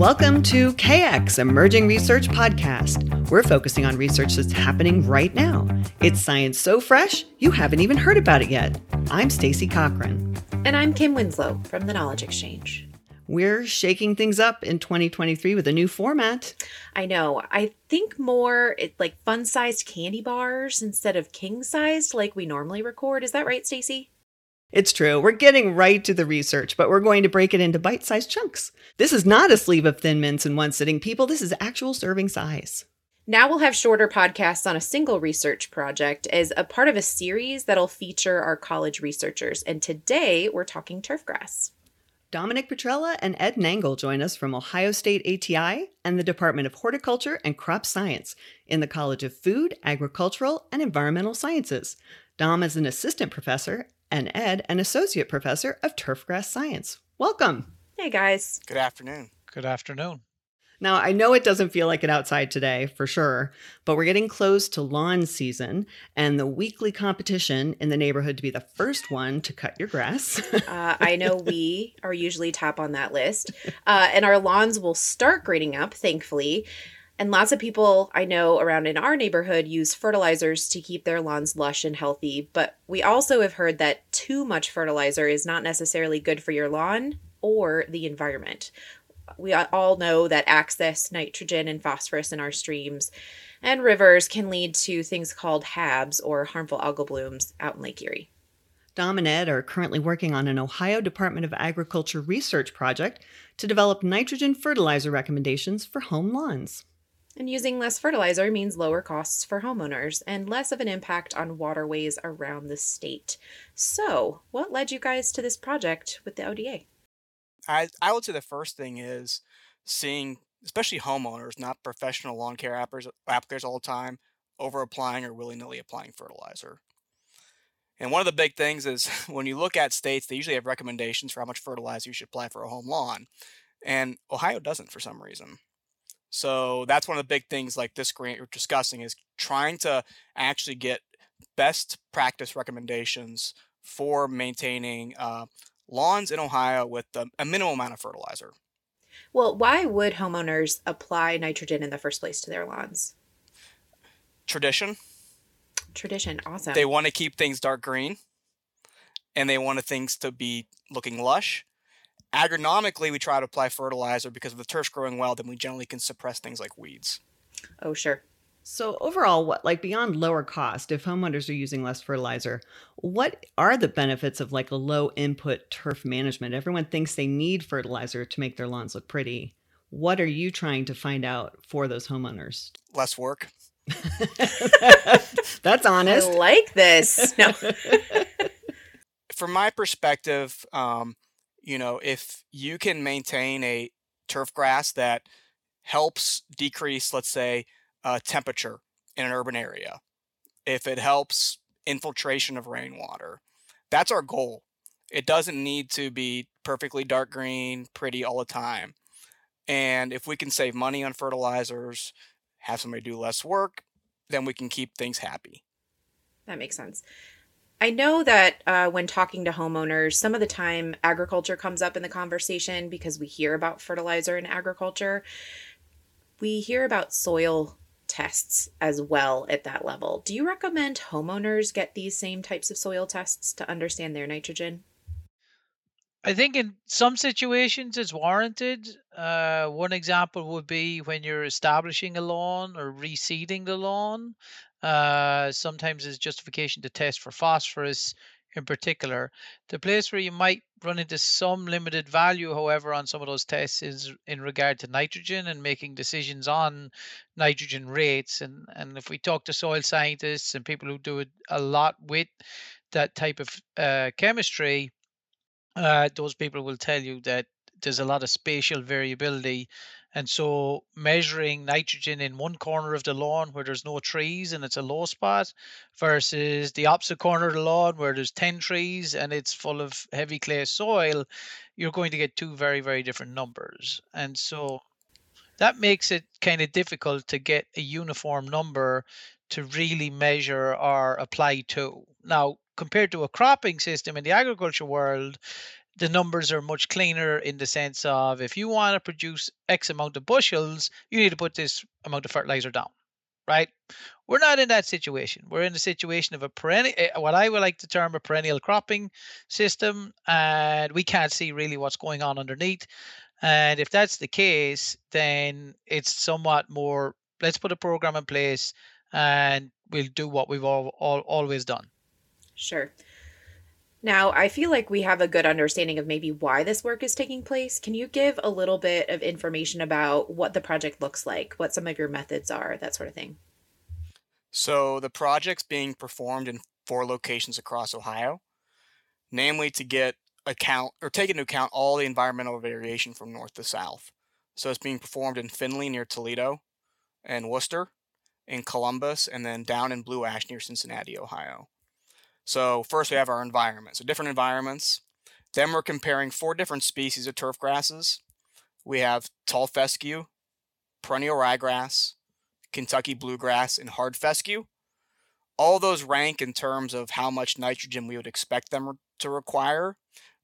Welcome to KX Emerging Research Podcast. We're focusing on research that's happening right now. It's science so fresh, you haven't even heard about it yet. I'm Stacy Cochran. And I'm Kim Winslow from the Knowledge Exchange. We're shaking things up in 2023 with a new format. I know. I think more it, like fun-sized candy bars instead of king-sized like we normally record. Is that right, Stacy? It's true. We're getting right to the research, but we're going to break it into bite sized chunks. This is not a sleeve of thin mints in one sitting, people. This is actual serving size. Now we'll have shorter podcasts on a single research project as a part of a series that'll feature our college researchers. And today we're talking turfgrass. Dominic Petrella and Ed Nangle join us from Ohio State ATI and the Department of Horticulture and Crop Science in the College of Food, Agricultural, and Environmental Sciences. Dom is an assistant professor and Ed, an associate professor of turfgrass science. Welcome. Hey, guys. Good afternoon. Good afternoon. Now, I know it doesn't feel like it outside today for sure, but we're getting close to lawn season and the weekly competition in the neighborhood to be the first one to cut your grass. uh, I know we are usually top on that list, uh, and our lawns will start grading up, thankfully. And lots of people I know around in our neighborhood use fertilizers to keep their lawns lush and healthy. But we also have heard that too much fertilizer is not necessarily good for your lawn or the environment. We all know that excess nitrogen and phosphorus in our streams and rivers can lead to things called HABs or harmful algal blooms out in Lake Erie. Dom and Ed are currently working on an Ohio Department of Agriculture research project to develop nitrogen fertilizer recommendations for home lawns. And using less fertilizer means lower costs for homeowners and less of an impact on waterways around the state. So, what led you guys to this project with the ODA? I, I would say the first thing is seeing, especially homeowners, not professional lawn care appers, all the time, over applying or willy nilly applying fertilizer. And one of the big things is when you look at states, they usually have recommendations for how much fertilizer you should apply for a home lawn. And Ohio doesn't for some reason. So that's one of the big things like this grant you're discussing is trying to actually get best practice recommendations for maintaining uh, lawns in Ohio with a, a minimal amount of fertilizer. Well, why would homeowners apply nitrogen in the first place to their lawns? Tradition. Tradition, awesome. They want to keep things dark green and they want things to be looking lush agronomically we try to apply fertilizer because if the turf's growing well then we generally can suppress things like weeds. Oh sure. So overall what like beyond lower cost if homeowners are using less fertilizer what are the benefits of like a low input turf management? Everyone thinks they need fertilizer to make their lawns look pretty. What are you trying to find out for those homeowners? Less work. That's honest. i like this. No. from my perspective um, you know, if you can maintain a turf grass that helps decrease, let's say, uh, temperature in an urban area, if it helps infiltration of rainwater, that's our goal. It doesn't need to be perfectly dark green, pretty all the time. And if we can save money on fertilizers, have somebody do less work, then we can keep things happy. That makes sense. I know that uh, when talking to homeowners, some of the time agriculture comes up in the conversation because we hear about fertilizer in agriculture. We hear about soil tests as well at that level. Do you recommend homeowners get these same types of soil tests to understand their nitrogen? I think in some situations it's warranted. Uh, one example would be when you're establishing a lawn or reseeding the lawn. Uh, sometimes it's justification to test for phosphorus in particular. The place where you might run into some limited value, however, on some of those tests is in regard to nitrogen and making decisions on nitrogen rates. And, and if we talk to soil scientists and people who do it a lot with that type of uh, chemistry, uh, those people will tell you that there's a lot of spatial variability and so measuring nitrogen in one corner of the lawn where there's no trees and it's a low spot versus the opposite corner of the lawn where there's 10 trees and it's full of heavy clay soil, you're going to get two very, very different numbers. And so that makes it kind of difficult to get a uniform number to really measure or apply to. Now, compared to a cropping system in the agriculture world, the numbers are much cleaner in the sense of if you want to produce X amount of bushels, you need to put this amount of fertilizer down, right? We're not in that situation. We're in a situation of a perennial, eh, what I would like to term a perennial cropping system, and we can't see really what's going on underneath. And if that's the case, then it's somewhat more let's put a program in place and we'll do what we've all, all always done. Sure. Now, I feel like we have a good understanding of maybe why this work is taking place. Can you give a little bit of information about what the project looks like, what some of your methods are, that sort of thing? So, the project's being performed in four locations across Ohio, namely to get account or take into account all the environmental variation from north to south. So, it's being performed in Findlay near Toledo, and Wooster, in Columbus, and then down in Blue Ash near Cincinnati, Ohio. So first we have our environment. So different environments. Then we're comparing four different species of turf grasses. We have tall fescue, perennial ryegrass, Kentucky bluegrass, and hard fescue. All those rank in terms of how much nitrogen we would expect them to require.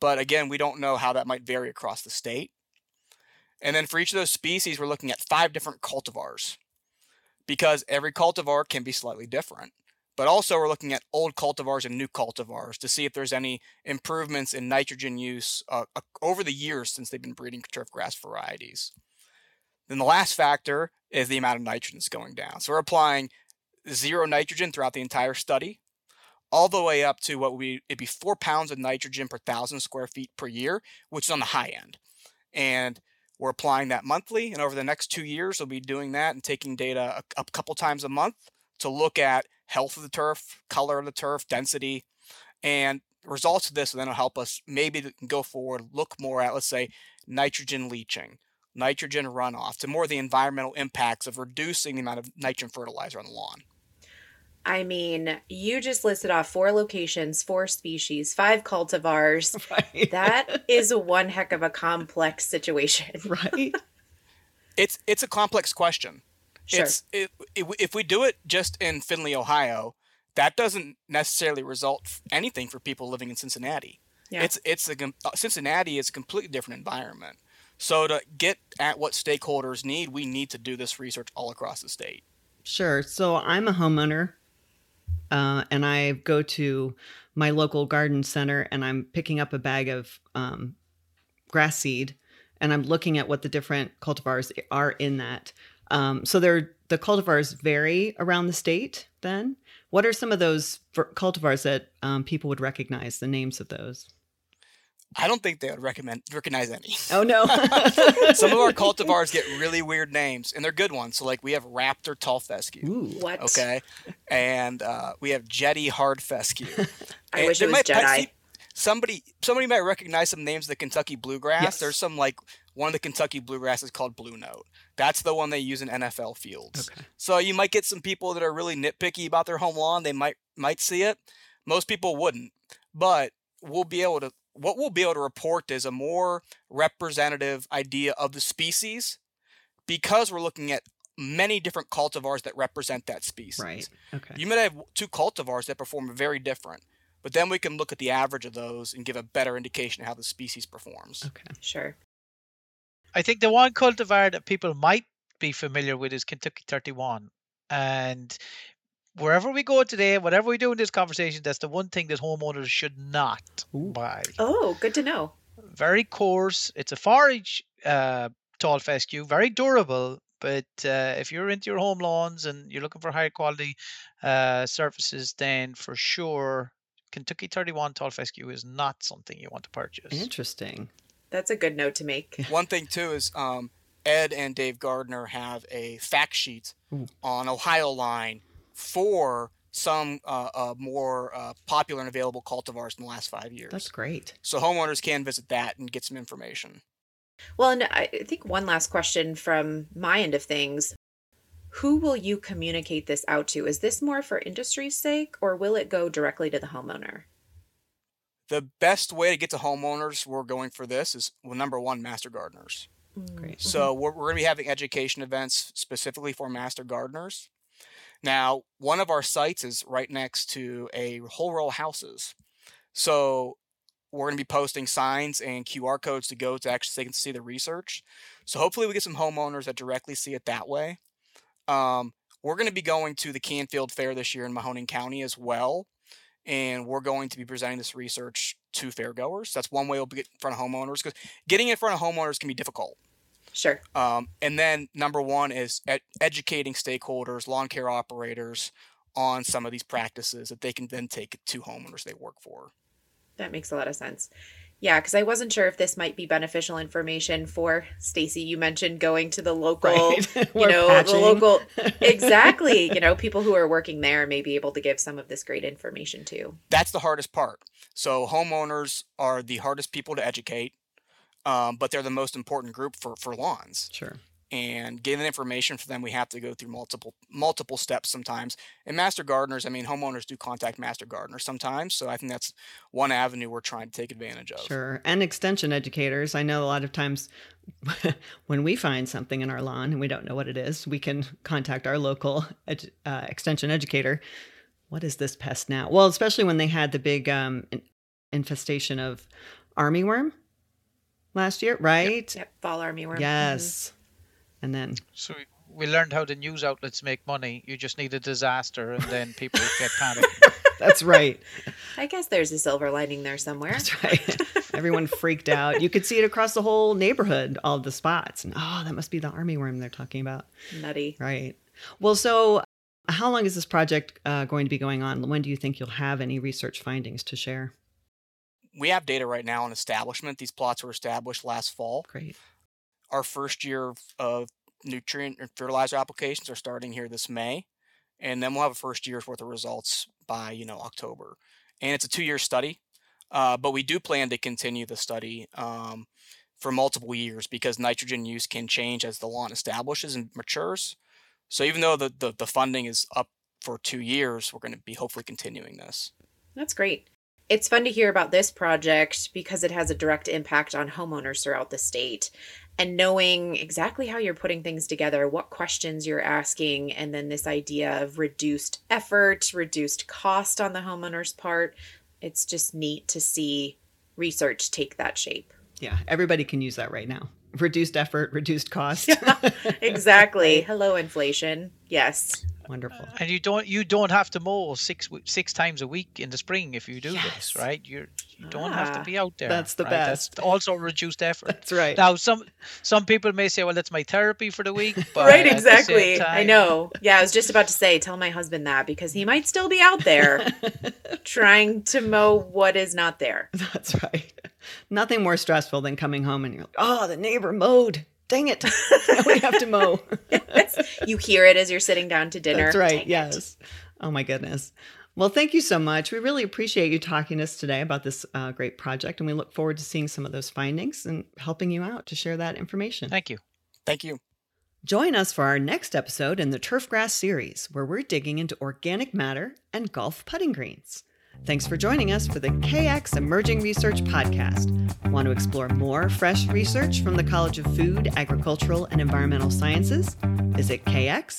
But again, we don't know how that might vary across the state. And then for each of those species, we're looking at five different cultivars because every cultivar can be slightly different. But also, we're looking at old cultivars and new cultivars to see if there's any improvements in nitrogen use uh, over the years since they've been breeding turf grass varieties. Then the last factor is the amount of nitrogen that's going down. So we're applying zero nitrogen throughout the entire study, all the way up to what we it'd be four pounds of nitrogen per thousand square feet per year, which is on the high end. And we're applying that monthly, and over the next two years, we'll be doing that and taking data a, a couple times a month to look at health of the turf, color of the turf, density, and results of this will then it'll help us maybe go forward, look more at, let's say, nitrogen leaching, nitrogen runoff, to more the environmental impacts of reducing the amount of nitrogen fertilizer on the lawn. I mean, you just listed off four locations, four species, five cultivars. Right. that is one heck of a complex situation. Right. it's it's a complex question. Sure. It's it, it, if we do it just in Findlay, Ohio, that doesn't necessarily result anything for people living in Cincinnati. Yeah. It's it's a uh, Cincinnati is a completely different environment. So to get at what stakeholders need, we need to do this research all across the state. Sure. So I'm a homeowner, uh, and I go to my local garden center, and I'm picking up a bag of um, grass seed, and I'm looking at what the different cultivars are in that. Um, so there, the cultivars vary around the state. Then, what are some of those cultivars that um, people would recognize? The names of those? I don't think they would recommend recognize any. Oh no! some of our cultivars get really weird names, and they're good ones. So like we have Raptor Tall Fescue. Ooh, what? Okay, and uh, we have Jetty Hard Fescue. I and wish it was Jedi. somebody somebody might recognize some names of the Kentucky bluegrass. Yes. There's some like one of the Kentucky bluegrass is called Blue Note. That's the one they use in NFL fields. Okay. So you might get some people that are really nitpicky about their home lawn. They might might see it. Most people wouldn't. But we'll be able to what we'll be able to report is a more representative idea of the species because we're looking at many different cultivars that represent that species. Right. Okay. You might have two cultivars that perform very different, but then we can look at the average of those and give a better indication of how the species performs. Okay. Sure. I think the one cultivar that people might be familiar with is Kentucky 31. And wherever we go today, whatever we do in this conversation, that's the one thing that homeowners should not Ooh. buy. Oh, good to know. Very coarse. It's a forage uh, tall fescue, very durable. But uh, if you're into your home lawns and you're looking for high quality uh, surfaces, then for sure Kentucky 31 tall fescue is not something you want to purchase. Interesting. That's a good note to make. One thing too is um, Ed and Dave Gardner have a fact sheet Ooh. on Ohioline for some uh, uh, more uh, popular and available cultivars in the last five years. That's great. So homeowners can visit that and get some information. Well, and I think one last question from my end of things. Who will you communicate this out to? Is this more for industry's sake or will it go directly to the homeowner? The best way to get to homeowners we're going for this is well, number one, master gardeners. Mm, great. So mm-hmm. we're, we're going to be having education events specifically for master gardeners. Now, one of our sites is right next to a whole row of houses. So we're going to be posting signs and QR codes to go to actually so they can see the research. So hopefully we get some homeowners that directly see it that way. Um, we're going to be going to the Canfield Fair this year in Mahoning County as well, and we're going to be presenting this research to fairgoers. That's one way we'll get in front of homeowners because getting in front of homeowners can be difficult. Sure. Um, and then number one is ed- educating stakeholders, lawn care operators on some of these practices that they can then take to homeowners they work for. That makes a lot of sense. Yeah, because I wasn't sure if this might be beneficial information for Stacy. You mentioned going to the local, Right. you know, patching. the local exactly. You know, people who are working there may be able to give some of this great information too. That's the hardest part. So homeowners are the hardest people to educate, um, but they're the most important group for for lawns. Sure. And getting the information for them we have to go through multiple multiple steps sometimes and master gardeners i mean homeowners do contact master gardeners sometimes so i think that's one avenue we're trying to take advantage of Sure. And extension educators. I know a lot of times when we find something in our lawn and we don't know what it is, we can contact our local edu- uh, extension educator. What is this pest now? Well, especially when they had the big um, infestation of armyworm last year, right? Yep, fall army worm. Mhm. Yes. And then, So we- we learned how the news outlets make money. You just need a disaster, and then people get panicked. that's right. I guess there's a silver lining there somewhere. That's right. Everyone freaked out. You could see it across the whole neighborhood, all the spots. And oh, that must be the army worm they're talking about. Nutty. Right. Well, so how long is this project uh, going to be going on? When do you think you'll have any research findings to share? we have data right now on establishment these plots were established last fall Great. Our first year of, nutrient and fertilizer applications are starting here this may and then we'll have a first year's worth of results by you know october and it's a two year study uh, but we do plan to continue the study um, for multiple years because nitrogen use can change as the lawn establishes and matures so even though the, the, the funding is up for two years we're going to be hopefully continuing this That's great. It's fun to hear about this project because it has a direct impact on homeowners throughout the state. And knowing exactly how you're putting things together, what questions you're asking, and then this idea of reduced effort, reduced cost on the homeowner's part, it's just neat to see research take that shape. Yeah, everybody can use that right now. Reduced effort, reduced cost. Exactly. Hello, inflation. Yes. Wonderful. and you don't you don't have to mow six six times a week in the spring if you do Yes. this, right? You're you don't have Ah. to be out there. That's the right? best. That's also reduced effort. That's right. Now, some some people may say, "Well, that's my therapy for the week." But right, at the same exactly. I know. Yeah, I was just about to say, tell my husband that because he might still be out there trying to mow what is not there. That's right. Nothing more stressful than coming home and you're like, oh, the neighbor mowed. Dang it. We have to mow. you hear it as you're sitting down to dinner. That's right. Dang it. Yes. Oh my goodness. Well, thank you so much. We really appreciate you talking to us today about this uh, great project, and we look forward to seeing some of those findings and helping you out to share that information. Thank you. thank you Join us for our next episode in the Turfgrass series, where we're digging into organic matter and golf putting greens. Thanks for joining us for the KX Emerging Research Podcast. Want to explore more fresh research from the College of Food, Agricultural, and Environmental Sciences? Visit kx.osu.edu.